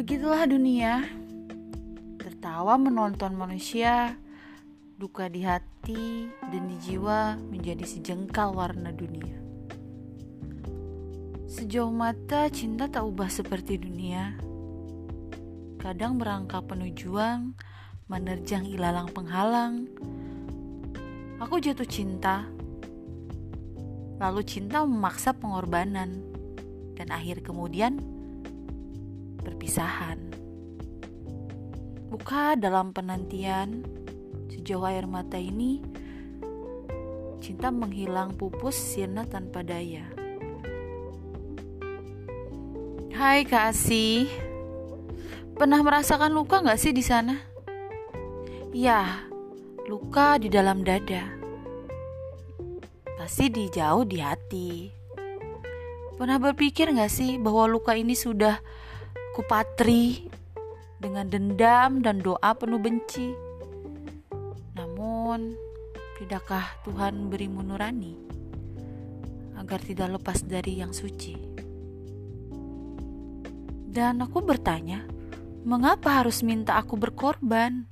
Begitulah dunia. Tertawa menonton manusia, duka di hati dan di jiwa menjadi sejengkal warna dunia. Sejauh mata cinta tak ubah seperti dunia. Kadang merangkak penuh juang, menerjang ilalang penghalang. Aku jatuh cinta, lalu cinta memaksa pengorbanan, dan akhir kemudian perpisahan. Buka dalam penantian, sejauh air mata ini, cinta menghilang pupus sirna tanpa daya. Hai Kak Asih, pernah merasakan luka gak sih di sana? Ya, luka di dalam dada. Pasti di jauh di hati. Pernah berpikir gak sih bahwa luka ini sudah kupatri dengan dendam dan doa penuh benci. Namun, tidakkah Tuhan berimu nurani agar tidak lepas dari yang suci? Dan aku bertanya, mengapa harus minta aku berkorban?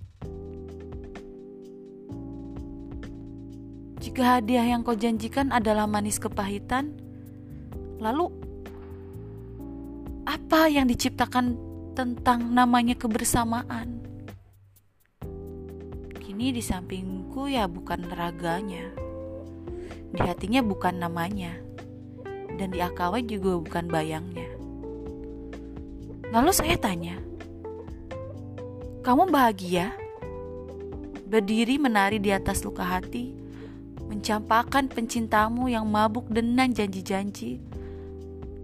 Jika hadiah yang kau janjikan adalah manis kepahitan, lalu apa yang diciptakan tentang namanya kebersamaan. Kini di sampingku ya bukan raganya, di hatinya bukan namanya, dan di akalnya juga bukan bayangnya. Lalu saya tanya, kamu bahagia? Berdiri menari di atas luka hati, mencampakkan pencintamu yang mabuk dengan janji-janji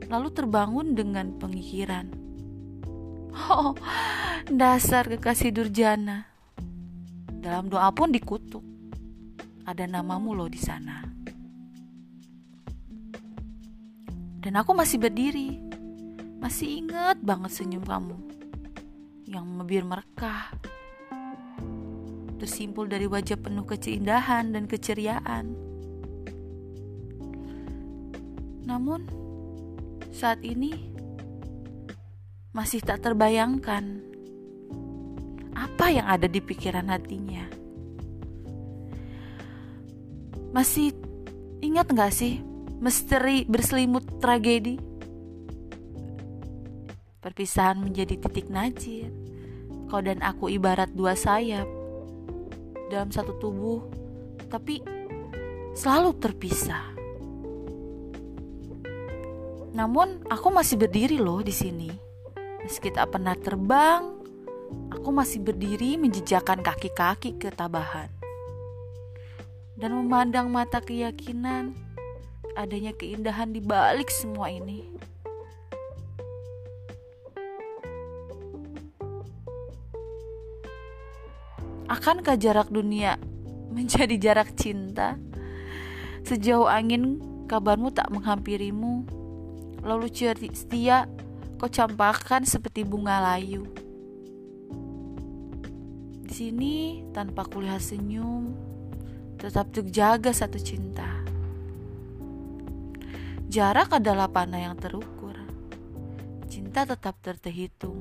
lalu terbangun dengan pengikiran. Oh, dasar kekasih durjana. Dalam doa pun dikutuk. Ada namamu loh di sana. Dan aku masih berdiri. Masih ingat banget senyum kamu. Yang mebir merekah. Tersimpul dari wajah penuh keindahan dan keceriaan. Namun, saat ini masih tak terbayangkan apa yang ada di pikiran hatinya. Masih ingat gak sih misteri berselimut tragedi? Perpisahan menjadi titik najir. Kau dan aku ibarat dua sayap dalam satu tubuh, tapi selalu terpisah. Namun aku masih berdiri loh di sini. Meski tak pernah terbang, aku masih berdiri menjejakkan kaki-kaki ketabahan. Dan memandang mata keyakinan adanya keindahan di balik semua ini. Akankah jarak dunia menjadi jarak cinta? Sejauh angin kabarmu tak menghampirimu lalu setia kau campakkan seperti bunga layu. Di sini tanpa kulihat senyum, tetap terjaga satu cinta. Jarak adalah panah yang terukur. Cinta tetap terhitung.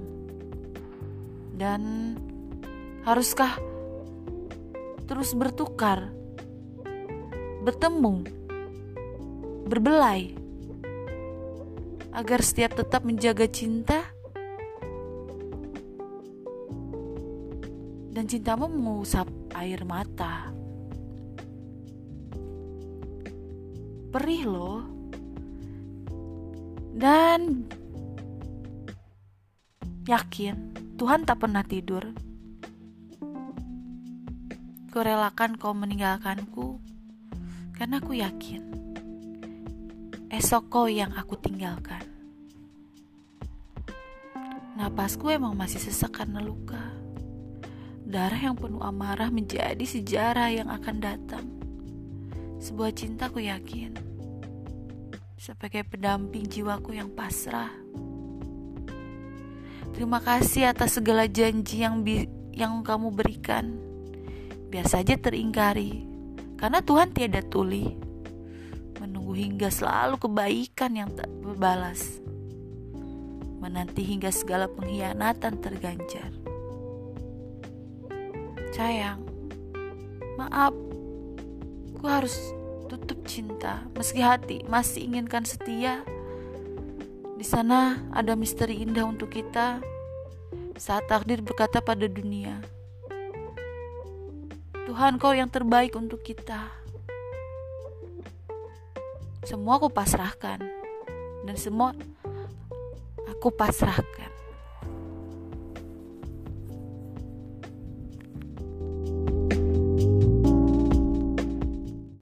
Dan haruskah terus bertukar, bertemu, berbelai? Agar setiap tetap menjaga cinta dan cintamu mengusap air mata. Perih loh. Dan yakin Tuhan tak pernah tidur. Kurelakan kau meninggalkanku karena aku yakin esok kau yang aku tinggalkan. Napasku emang masih sesak karena luka. Darah yang penuh amarah menjadi sejarah yang akan datang. Sebuah cintaku yakin. Sebagai pendamping jiwaku yang pasrah. Terima kasih atas segala janji yang bi yang kamu berikan. Biar saja teringkari. Karena Tuhan tiada tuli hingga selalu kebaikan yang tak berbalas. menanti hingga segala pengkhianatan terganjar. Sayang, maaf, ku harus tutup cinta meski hati masih inginkan setia. Di sana ada misteri indah untuk kita saat takdir berkata pada dunia, Tuhan kau yang terbaik untuk kita. Semua aku pasrahkan dan semua aku pasrahkan.